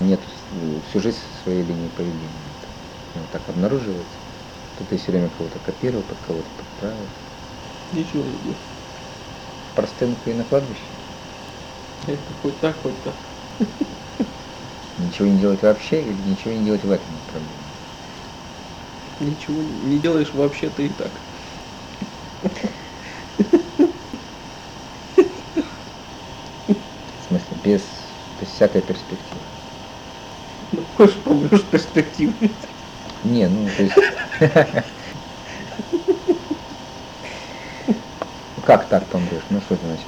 нет э, всю жизнь своей линии поведения. Вот так обнаруживается. То ты все время кого-то копировал, под кого-то подправил. Ничего не делал. Простынку и на кладбище. Это хоть так, хоть так. Ничего не делать вообще или ничего не делать в этом направлении. Ничего не делаешь вообще ты и так. В смысле, без, без всякой перспективы. Ну, хочешь помрешь перспективы. Не, ну то есть. Ну как так помрешь? Ну что это значит?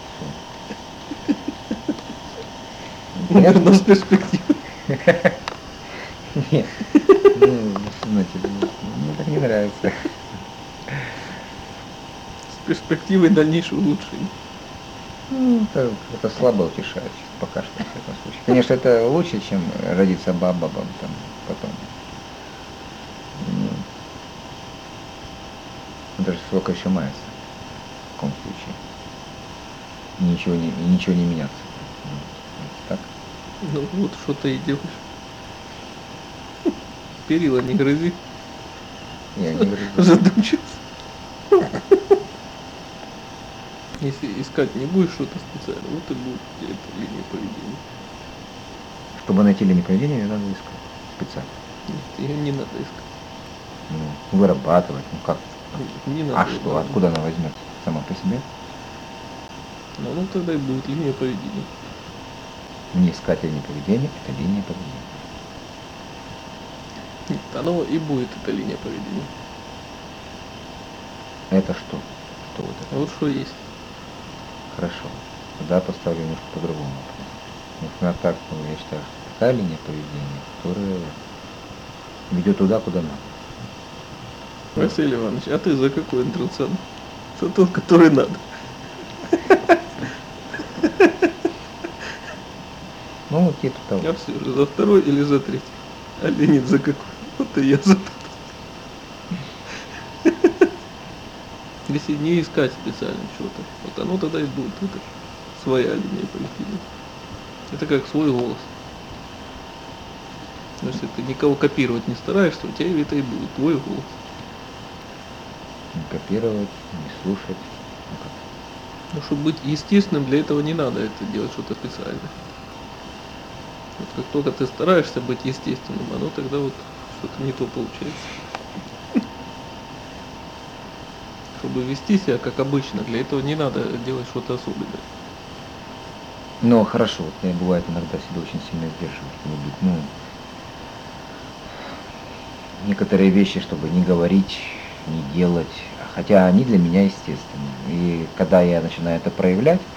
Понятно, с перспективы. Нет. Ну, знаете, мне так не нравится. С перспективой дальнейшего улучшения. Это, это слабо утешает пока что, в всяком случае. Конечно, это лучше, чем родиться бабабом там потом. Ну, даже сколько еще мается в таком случае. Ничего не, ничего не меняться. Так? Ну вот что ты и делаешь. Перила не грызи, Я не говорю. задумчивость. Если искать не будешь что-то специально, вот и будет эта линия поведения. Чтобы найти линию поведения, ее надо искать специально. Нет, ее не надо искать. Ну, вырабатывать, ну как? Не надо. А ее что, вырабатывать. откуда она возьмется? Сама по себе? Ну, ну тогда и будет линия поведения. Не искать линию поведения, это линия поведения. Нет, оно и будет эта линия поведения. Это что? Что вот это? Вот что есть. Хорошо. Тогда поставлю немножко по-другому вопрос. Например, так, ну, я считаю, что такая линия поведения, которая ведет туда, куда надо. Василий Иванович, а ты за какой интернационал? За тот, который надо. Ну, типа того. Я все же за второй или за третий. А Леонид за какой? Вот и я за тот. Если не искать специально чего-то, вот оно тогда и будет. Это своя линия поведения. Это как свой голос. Но если ты никого копировать не стараешься, у тебя это и будет твой голос. Не копировать, не слушать. Ну, как? Ну, чтобы быть естественным, для этого не надо это делать что-то специальное. Вот как только ты стараешься быть естественным, оно тогда вот что-то не то получается. Чтобы вести себя как обычно, для этого не надо делать что-то особенное. Но хорошо, вот я бывает иногда себя очень сильно сдерживаю, чтобы ну, некоторые вещи, чтобы не говорить, не делать, хотя они для меня естественны. И когда я начинаю это проявлять,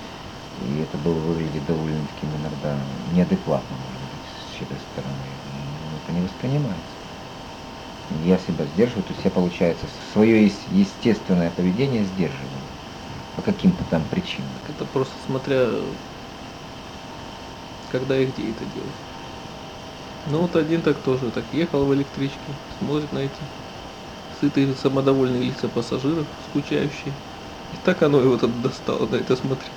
и это было выглядит довольно таким иногда неадекватно, может быть, с чьей-то стороны, ну, это не воспринимается. Я себя сдерживаю, то есть я, получается, свое естественное поведение сдерживаю по каким-то там причинам. Это просто смотря, когда и где это делать. Ну вот один так тоже, так ехал в электричке, смотрит на эти сытые самодовольные лица пассажиров, скучающие. И так оно его тут достало, на это смотри.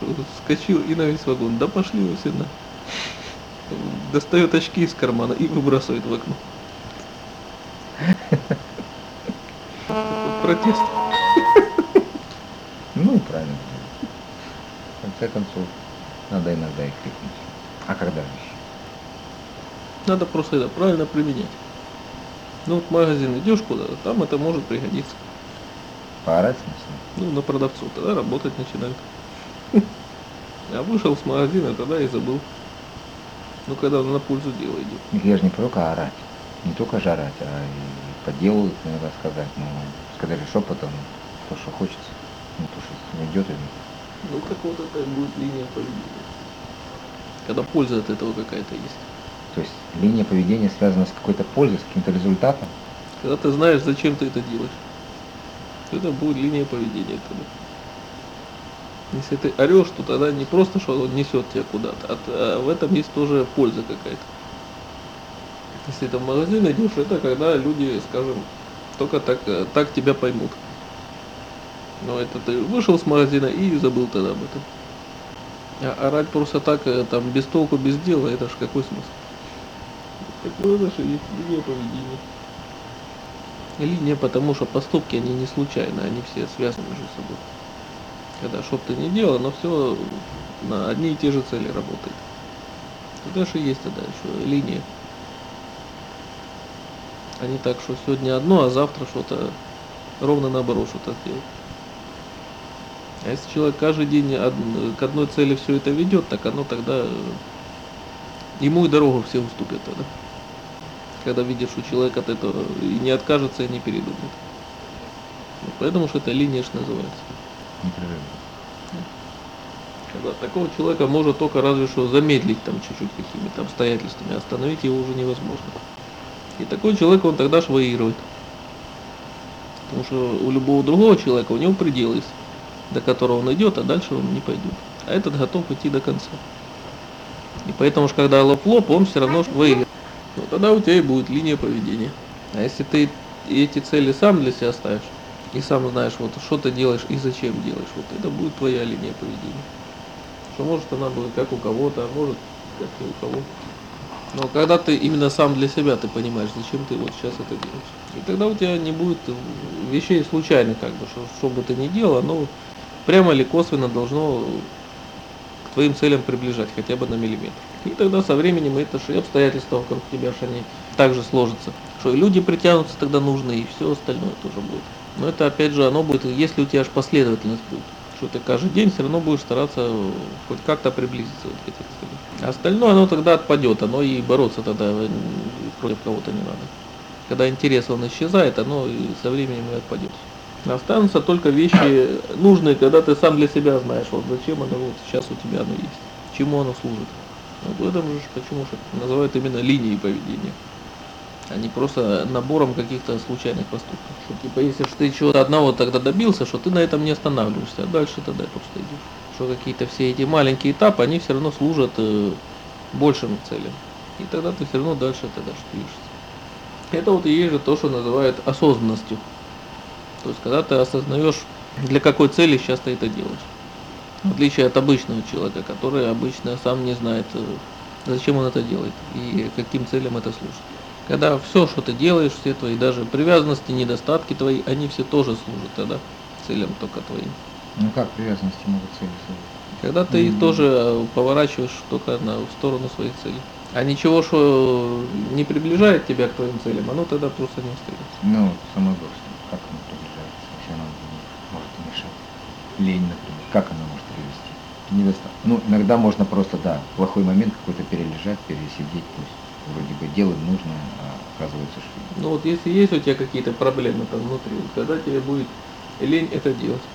Вскочил и на весь вагон. Да пошли все на. Достает очки из кармана и выбрасывает в окно. Вот Протест. Ну и правильно. В конце концов, надо иногда и крикнуть. А когда же еще? Надо просто это правильно применять. Ну вот в магазин идешь куда-то, там это может пригодиться. Поорать смысле? Ну, на продавцу, тогда работать начинают. А вышел с магазина, тогда и забыл. Ну, когда на пользу дела идет. Я же не только орать. Не только же орать, а и по делу иногда сказать. Ну, сказали шепотом, то, что хочется. Ну, то, что идет и Ну, так вот это будет линия поведения. Когда польза от этого какая-то есть. То есть линия поведения связана с какой-то пользой, с каким-то результатом. Когда ты знаешь, зачем ты это делаешь. Это будет линия поведения тогда. Если ты орешь, то тогда не просто, что он несет тебя куда-то, а, а в этом есть тоже польза какая-то. Если ты в магазин идешь, это когда люди, скажем, только так, э, так тебя поймут. Но это ты вышел с магазина и забыл тогда об этом. А орать просто так, э, там, без толку, без дела, это ж какой смысл? Такое наше есть линия поведения. Линия, потому что поступки, они не случайны, они все связаны между собой. Когда что ты ни делал, но все на одни и те же цели работает. Это же есть тогда еще линия. А не так, что сегодня одно, а завтра что-то ровно наоборот что-то сделать. А если человек каждый день к одной цели все это ведет, так оно тогда э, ему и дорогу все уступят тогда. Когда видишь, что человек от этого и не откажется, и не передумает. Поэтому что это линия ж называется. Непрерывно. Когда такого человека может только разве что замедлить там чуть-чуть какими-то обстоятельствами, остановить его уже невозможно. И такой человек, он тогда ж выигрывает. Потому что у любого другого человека у него предел есть, до которого он идет, а дальше он не пойдет. А этот готов идти до конца. И поэтому, ж, когда лоб-лоб, он все равно выиграет. Ну, тогда у тебя и будет линия поведения. А если ты эти цели сам для себя ставишь, и сам знаешь, вот что ты делаешь и зачем делаешь, вот это будет твоя линия поведения. Что может она будет как у кого-то, а может как и у кого. Но когда ты именно сам для себя ты понимаешь, зачем ты вот сейчас это делаешь. И тогда у тебя не будет э, вещей случайно, как бы, что, что бы ты ни делал, оно прямо или косвенно должно к твоим целям приближать хотя бы на миллиметр. И тогда со временем это же и обстоятельства вокруг тебя, что они также сложатся. Что и люди притянутся тогда нужны, и все остальное тоже будет. Но это опять же оно будет, если у тебя аж последовательность будет. Что ты каждый день все равно будешь стараться э, хоть как-то приблизиться вот к этим целям. А остальное оно тогда отпадет, оно и бороться тогда э, против кого-то не надо. Когда интерес он исчезает, оно и со временем и отпадет. Останутся только вещи нужные, когда ты сам для себя знаешь, вот зачем оно вот сейчас у тебя оно есть, чему оно служит. В этом же почему же называют именно линией поведения, а не просто набором каких-то случайных поступков. Что типа если ж ты чего-то одного тогда добился, что ты на этом не останавливаешься, а дальше тогда просто идешь. Что какие-то все эти маленькие этапы, они все равно служат э, большим целям. И тогда ты все равно дальше тогда движешься. Это вот и есть же то, что называют осознанностью. То есть, когда ты осознаешь, для какой цели сейчас ты это делаешь. В отличие от обычного человека, который обычно сам не знает, э, зачем он это делает и каким целям это служит. Когда все, что ты делаешь, все твои даже привязанности, недостатки твои, они все тоже служат тогда целям только твоим. Ну как привязанности могут цели служить? Когда ты их Мгм. тоже поворачиваешь только на, в сторону своих целей. А ничего, что не приближает тебя к твоим целям, оно тогда просто не остается. Ну, самое главное, как оно приближается, если оно может мешать. Лень, например, как она может привести? Недостаток. Ну, иногда можно просто, да, плохой момент какой-то перележать, пересидеть, пусть вроде бы делаем нужно, а оказывается, что Ну вот если есть у тебя какие-то проблемы там внутри, вот когда тебе будет лень это делать.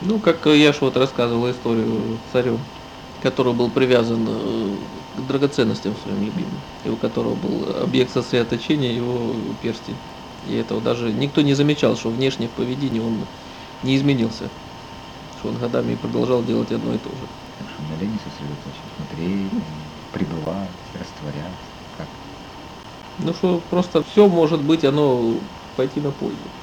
Ну, как я ж вот рассказывал историю с царем, который был привязан э, к драгоценностям своим любимым, и у которого был объект сосредоточения его перстень. И этого даже никто не замечал, что внешне в поведении он не изменился, что он годами продолжал делать одно и то же. так что на лени сосредоточить, смотреть, м, пребывать, растворяться, как. Ну что просто все может быть, оно пойти на пользу.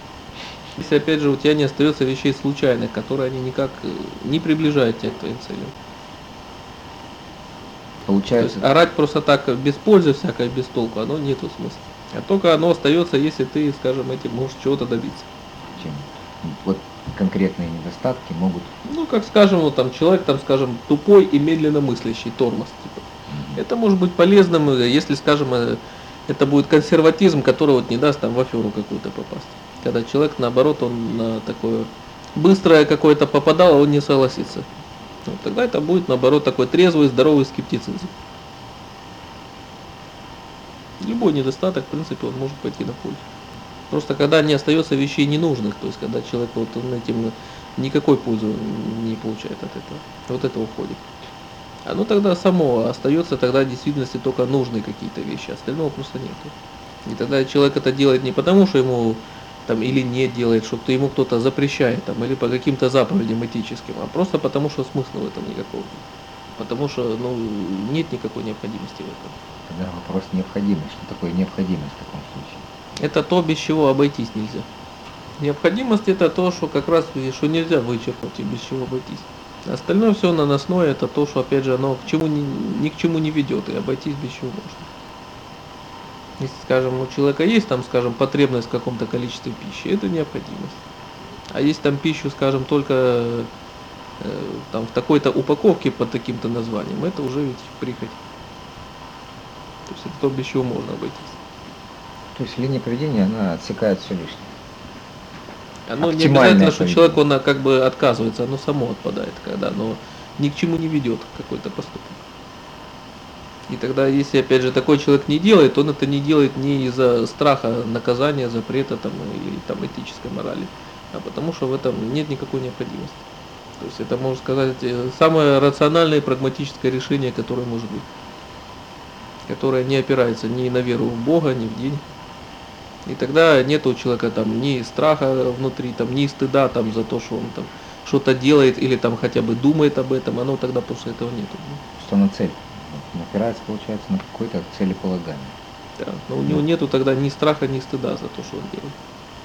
Если опять же у тебя не остается вещей случайных, которые они никак э, не приближают тебя к твоим целям. То есть Получается, орать просто так э, без пользы, всякое без толку, оно нету смысла. А только оно остается, если ты, скажем, этим можешь чего-то добиться. чем вот конкретные недостатки могут Ну, как скажем, вот там человек, там, скажем, тупой и медленно мыслящий, тормоз, типа. Это может быть полезным, э, если, скажем, э, это будет консерватизм, который вот не даст там в аферу какую-то попасть. Когда человек, наоборот, он на такое быстрое какое-то попадало, он не согласится. Вот тогда это будет, наоборот, такой трезвый, здоровый скептицизм. Любой недостаток, в принципе, он может пойти на пользу. Просто когда не остается вещей ненужных, то есть когда человек вот он этим никакой пользы не получает от этого, вот это уходит. Оно тогда само остается тогда в действительности только нужные какие-то вещи, остального просто нету. И тогда человек это делает не потому, что ему там или не делает, что ему кто-то запрещает там, или по каким-то заповедям этическим, а просто потому, что смысла в этом никакого нет. Потому что ну, нет никакой необходимости в этом. Тогда вопрос необходимость. Что такое необходимость в таком случае? Это то, без чего обойтись нельзя. Необходимость это то, что как раз что нельзя вычеркнуть и без чего обойтись. Остальное все наносное, это то, что, опять же, оно к чему ни, ни к чему не ведет, и обойтись без чего можно. Если, скажем, у человека есть там, скажем, потребность в каком-то количестве пищи, это необходимость. А есть там пищу, скажем, только э, там в такой-то упаковке под таким-то названием, это уже ведь прихоть. То есть это то, без чего можно обойтись. То есть линия поведения, она отсекает все лишнее. Оно не Оптимальное обязательно, что человек он как бы отказывается, оно само отпадает, когда оно ни к чему не ведет какой-то поступок. И тогда, если опять же такой человек не делает, он это не делает не из-за страха наказания, запрета там, или там этической морали, а потому что в этом нет никакой необходимости. То есть это, можно сказать, э, самое рациональное и прагматическое решение, которое может быть. Которое не опирается ни на веру в Бога, ни в день. И тогда нет у человека там ни страха внутри, там, ни стыда там, за то, что он там что-то делает или там хотя бы думает об этом, оно тогда после этого нету. Что на цель. Вот, опирается, получается, на какое-то целеполагание. Да. Но у него нету тогда ни страха, ни стыда за то, что он делает.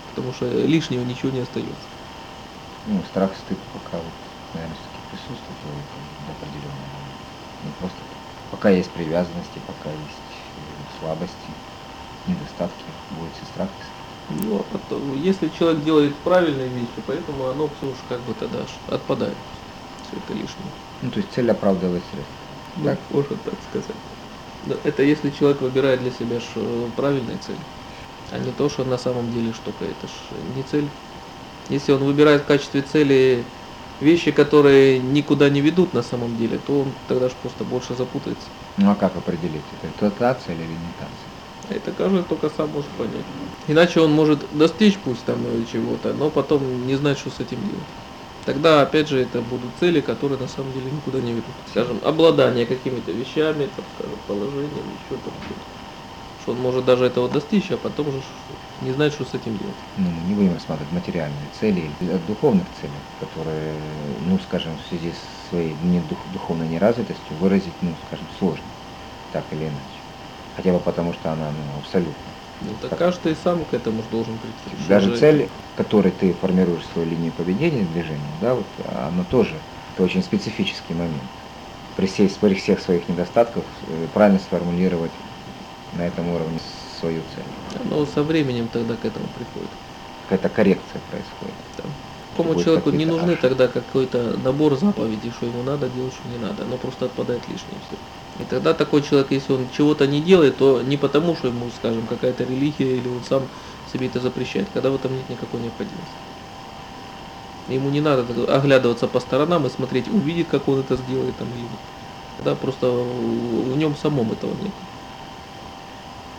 Потому что лишнего ничего не остается. Ну, страх, стыд пока вот, наверное, все-таки присутствует до определенного. Не просто так. Пока есть привязанности, пока есть э, слабости, недостатки, будет стыд. Ну, а потом, если человек делает правильные вещи, поэтому оно все уж как бы тогда отпадает. Все это лишнее. Ну, то есть цель оправдывает средства. Ну, Так. можно так сказать. Но это если человек выбирает для себя э, правильные цели, а не то, что на самом деле штука. Это ж не цель. Если он выбирает в качестве цели вещи, которые никуда не ведут на самом деле, то он тогда же просто больше запутается. Ну, а как определить? Это та цель или не та цель? А Это каждый только сам может понять. Иначе он может достичь пусть там чего-то, но потом не знать, что с этим делать. Тогда, опять же, это будут цели, которые на самом деле никуда не ведут. Скажем, обладание какими-то вещами, там, скажем, положением, еще там что-то. Что он может даже этого достичь, а потом же ш- не знать, что с этим делать. Ну, не будем рассматривать материальные цели, от духовных целей, которые, ну, скажем, в связи с своей дух- духовной неразвитостью выразить, ну, скажем, сложно, так или иначе. Хотя бы потому, что она, ну, абсолютно. Ну, так Так. каждый сам к этому же должен прийти. Даже же цель, которой ты формируешь свою линию поведения, движения, да, вот, она тоже, это очень специфический момент. При всей- при всех своих недостатках э, правильно сформулировать на этом уровне свою цель. Оно со временем тогда к этому приходит. Какая-то коррекция происходит. Да. Будет человеку не нужны ошибки. тогда какой-то набор заповедей, что ему надо делать, что не надо. Оно просто отпадает лишнее все. И тогда такой человек, если он чего-то не делает, то не потому, что ему, скажем, какая-то религия или он сам себе это запрещает, когда в этом нет никакой необходимости. Ему не надо оглядываться по сторонам и смотреть, увидит, как он это сделает там или нет. Тогда просто в нем самом этого нет.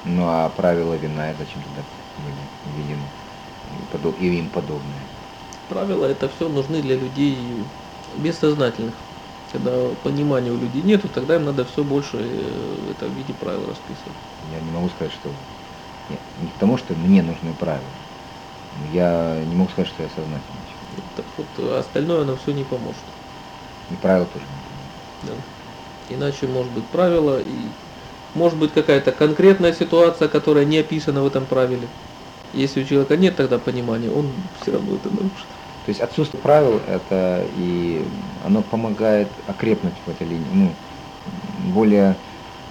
Ну а правила вина зачем тогда были введены? И, подо- и им подобные. Правила это все нужны для людей бессознательных. Когда понимания у людей нету, тогда им надо все больше э, это в виде правил расписывать. Я не могу сказать, что... Нет, не потому, что мне нужны правила. Я не могу сказать, что я сознательный человек. Так вот, а остальное оно все не поможет. И правила тоже не понимаю. Да. Иначе может быть правило и может быть какая-то конкретная ситуация, которая не описана в этом правиле. Если у человека нет тогда понимания, он все равно это нарушит. То есть отсутствие правил, это и оно помогает окрепнуть в этой линии. Ну, более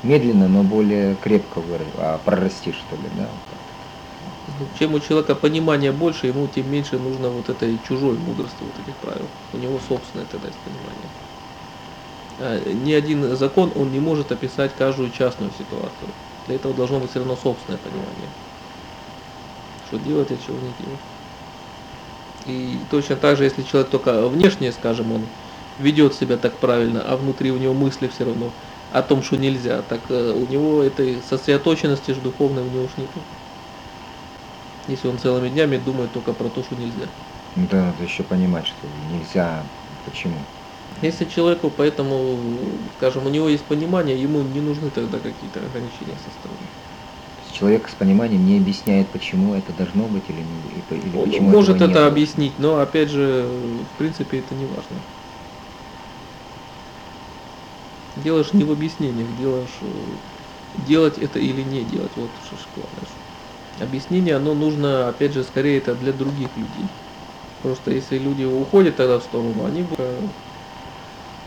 медленно, но более крепко выра- а, прорасти, что ли, да? Чем у человека понимания больше, ему тем меньше нужно вот этой чужой мудрости, вот этих правил. У него собственное тогда есть понимание. А ни один закон, он не может описать каждую частную ситуацию. Для этого должно быть все равно собственное понимание. Что делать, а чего не делать. И точно так же, если человек только внешне, скажем, он ведет себя так правильно, а внутри у него мысли все равно о том, что нельзя, так э, у него этой сосредоточенности же духовной у него уж нету. Если он целыми днями думает только про то, что нельзя. Ну, да, надо еще понимать, что нельзя, почему. Если человеку, поэтому, скажем, у него есть понимание, ему не нужны тогда какие-то ограничения со стороны. Человек с пониманием не объясняет, почему это должно быть или, не, или Он почему может это было. объяснить, но опять же, в принципе, это не важно. Ж не в объяснениях, ж, э, делать это или не делать. Вот что главное. Объяснение, оно нужно, опять же, скорее это для других людей. Просто если люди уходят тогда в сторону, они будут, э,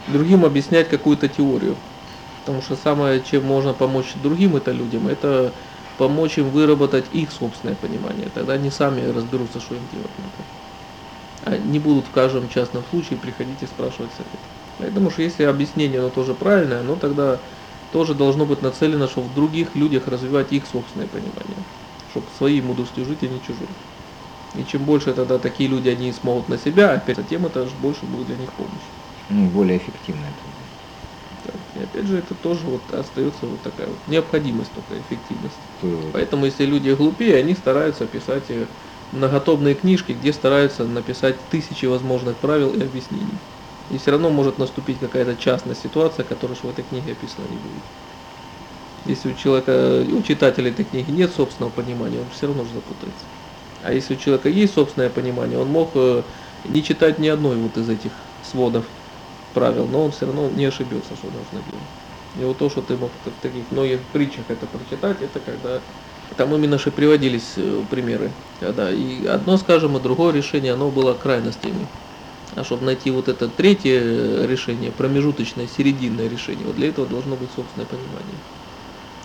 другим объяснять какую-то теорию. Потому что самое, чем можно помочь другим это людям, это помочь им выработать их собственное понимание. Тогда они сами разберутся, что им делать надо. А не будут в каждом частном случае приходить и спрашивать совет. Поэтому что если объяснение оно тоже правильное, оно тогда тоже должно быть нацелено, чтобы в других людях развивать их собственное понимание. Чтобы своей мудростью жить, а не чужой. И чем больше тогда такие люди они смогут на себя, опять тем это же больше будет для них помощь. Ну, более эффективно это. И опять же это тоже вот остается вот такая вот необходимость только эффективность. То- Поэтому если люди глупее, они стараются писать э, многотомные книжки, где стараются написать тысячи возможных правил и объяснений. И все равно может наступить какая-то частная ситуация, которая в этой книге описана не будет. Если у человека, у читателя этой книги нет собственного понимания, он все равно же запутается. А если у человека есть собственное понимание, он мог э, не читать ни одной вот из этих сводов правил, но он все равно не ошибется, что нужно делать. И вот то, что ты мог в таких многих притчах это прочитать, это когда там именно что приводились э, примеры. Когда и одно, скажем, и другое решение, оно было крайностями. А чтобы найти вот это третье э, решение, промежуточное, серединное решение, вот для этого должно быть собственное понимание.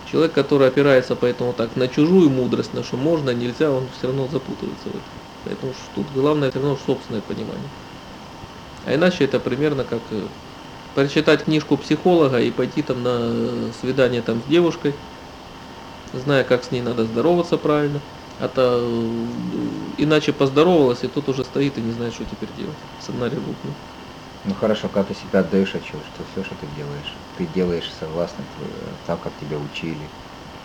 Человек, который опирается поэтому так на чужую мудрость, на что можно, нельзя, он все равно запутывается в этом. Поэтому тут главное все равно собственное понимание. А иначе это примерно как э, прочитать книжку психолога и пойти там на э, свидание там с девушкой, зная, как с ней надо здороваться правильно. А то э, иначе поздоровалась, и тут уже стоит и не знает, что теперь делать. Сценарий рухнул. Ну хорошо, когда ты себя отдаешь отчет, что все, что ты делаешь, ты делаешь согласно так, как тебя учили,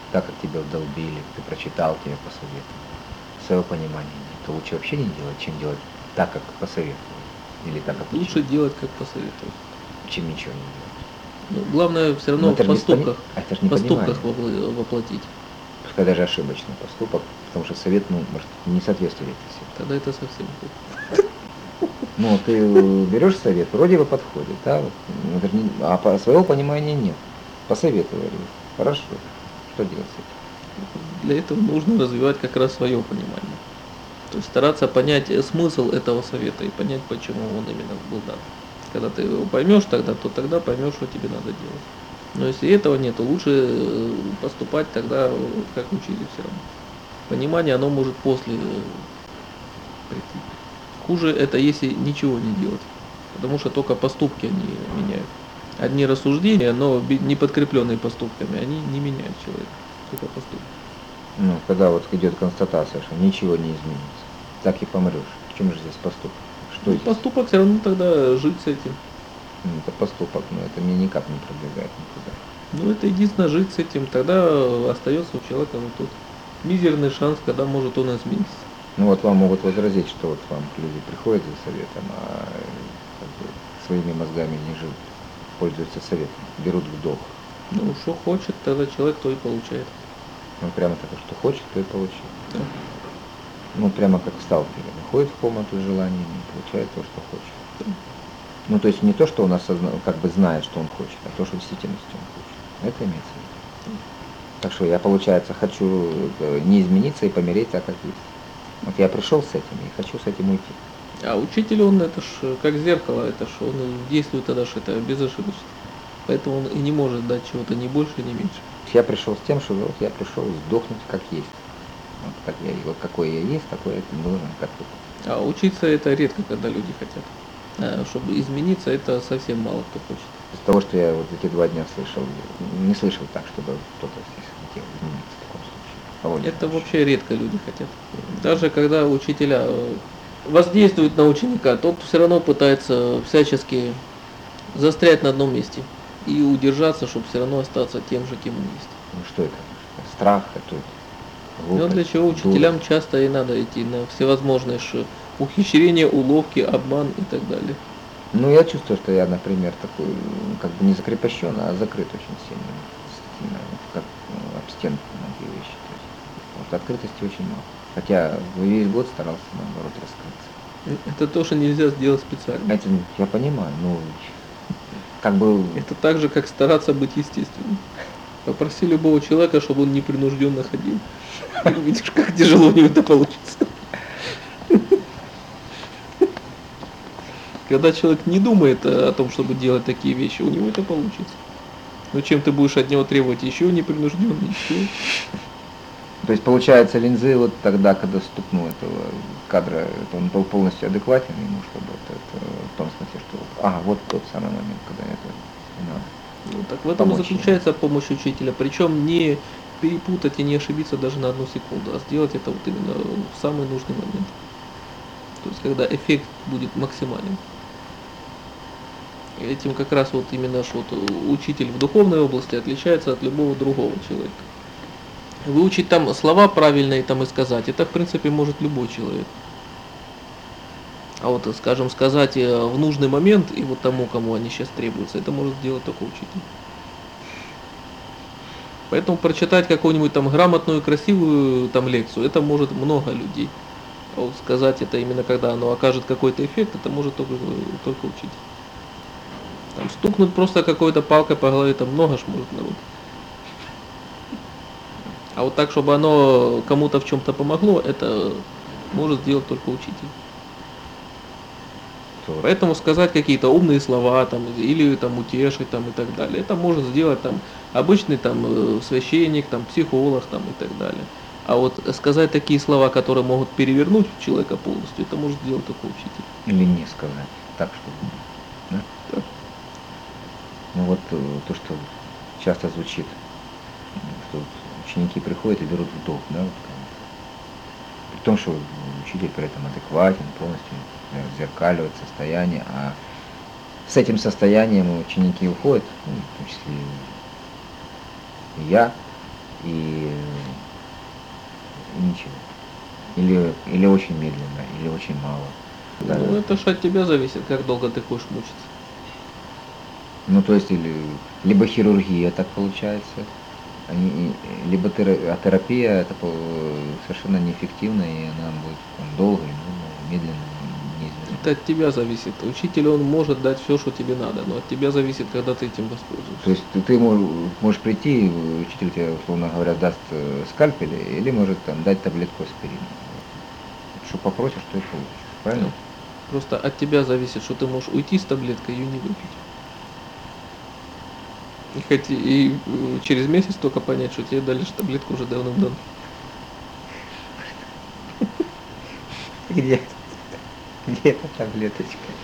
так, как тебя вдолбили, ты прочитал, тебе посоветовали. Своего понимания нет. То лучше вообще не делать, чем делать так, как посоветовали. Или так, как Лучше учили, делать, как посоветуют. чем ничего не делать. Ну, главное все равно Ну, в поступках, а же в не поступках понимание. воплотить. Пускай даже ошибочный поступок, потому что совет, ну, может, не соответствует этим. Тогда это совсем плохо. Ну, ты берешь совет, вроде бы подходит, да, ну, а своего понимания нет. Посоветовали. Хорошо. Что делать с этим? Для этого нужно развивать как раз свое понимание. То есть стараться понять э, смысл этого совета и понять, почему он именно был дан. Когда ты его поймешь тогда, то тогда поймешь, что тебе надо делать. Но если этого нет, то лучше э, поступать тогда, э, как учили все равно. Понимание, оно может после э, прийти. Хуже это, если ничего не делать. Потому что только поступки они меняют. Одни рассуждения, но не подкрепленные поступками, они не меняют человека. Только поступки. Ну, когда вот идет констатация, что ничего не изменится, так и помрешь. В чем же здесь поступок? Что Ну, здесь? поступок все равно тогда жить с этим. Ну, это поступок, но это мне никак не продвигает никуда. Ну, это единственное жить с этим. Тогда остается у человека вот тот мизерный шанс, когда может он измениться. Ну вот вам могут возразить, что вот вам люди приходят за советом, а как бы, своими мозгами не живут, пользуются советом, берут вдох. Ну, что хочет, тогда человек то и получает. Он прямо так, что хочет, то и получит. Да. Ну, прямо как в сталкере. Выходит в комнату с желаниями получает то, что хочет. Да. Ну, то есть не то, что он осозна... как бы знает, что он хочет, а то, что в действительности он хочет. Это имеется в виду. Так что я, получается, хочу э, не измениться и помереть так, как есть. Вот я пришел с этим и хочу с этим уйти. А учитель, он это ж как зеркало, это ж он действует тогда ж это безошибочно. Поэтому он и не может дать чего-то ни больше, ни меньше. Я пришел с тем, что вот я пришел сдохнуть как есть. Вот, как я, вот какой я есть, такой я должен как. А учиться это редко, когда люди хотят. А чтобы измениться, это совсем мало кто хочет. Из того, что я вот эти два дня слышал, не слышал так, чтобы кто-то здесь хотел измениться в таком случае. Кого не Это слышал. вообще редко люди хотят. Даже когда учителя э, воздействуют на ученика, тот все равно пытается всячески застрять на одном месте и удержаться, чтобы все равно остаться тем же, кем он есть. Ну что это? Страх какой-то. Ну, для чего учителям часто и надо идти на всевозможные ш- ухищрения, уловки, обман и так далее. Ну, я чувствую, что я, например, такой, как бы не закрепощен, а закрыт очень сильно. Как ну, об стенку многие вещи. То есть, вот открытости очень мало. Хотя весь год старался, наоборот, раскрыться. Это тоже нельзя сделать специально. Это я понимаю, ну, как бы... Это так же, как стараться быть естественным. Попроси любого человека, чтобы он непринужденно ходил. И увидишь, как тяжело у него это получится. Когда человек не думает э, о том, чтобы делать такие вещи, у него это получится. Но чем ты будешь от него требовать еще непринужденно, еще. То есть получается линзы вот тогда, когда стукнул этого кадра, он был полностью адекватен ему, чтобы это, это в том смысле, что ага, вот тот самый момент, когда это надо. Ну, так в этом и Помочь ему. заключается помощь учителя. Причем не перепутать и не ошибиться даже на одну секунду, а сделать это вот именно в самый нужный момент. То есть когда эффект будет максимален. Этим как раз вот именно ж вот учитель в духовной области отличается от любого другого человека. Выучить там слова правильные там и сказать, это в принципе может любой человек. А вот, скажем, сказать э, в нужный момент и вот тому, кому они сейчас требуются, это может сделать только учитель. Поэтому прочитать какую-нибудь там грамотную, красивую там лекцию, это может много людей. А вот сказать это именно когда оно окажет какой-то эффект, это может только, только учитель. Там стукнуть просто какой-то палкой по голове, там много ж может народ. А вот так, чтобы оно кому-то в чем-то помогло, это может сделать только учитель. Поэтому сказать какие-то умные слова там, или там утешить там, и так далее, это может сделать там обычный там э, священник, там психолог там, и так далее. А вот сказать такие слова, которые могут перевернуть человека полностью, это может сделать только учитель. Или не сказать, так чтобы, да? Так. Ну вот э, то, что часто звучит, что ученики приходят и берут в долг, да, вот, при том, что учитель при этом адекватен, полностью э, зеркаливает состояние, а с этим состоянием ученики уходят, ну, в том числе и я, и, и ничего. Или, или очень медленно, или очень мало. Да. Ну это же от тебя зависит, как долго ты хочешь мучиться. Ну, то есть, или, либо хирургия так получается, они, либо тера- а терапия это совершенно неэффективна, и она будет там, долго, ну, медленно, неизвестно. Это от тебя зависит. Учитель, он может дать все, что тебе надо, но от тебя зависит, когда ты этим воспользуешься. То есть ты, ты мож- можешь прийти, и учитель тебе, условно говоря, даст э, скальпель, или может там дать таблетку аспирина. Что попросишь, то и получишь. Правильно? Просто от тебя зависит, что ты можешь уйти с таблеткой и ее не выпить. И, хоть и э, через месяц только понять, что тебе дали таблетку уже давным-давно. Где? Где эта таблеточка?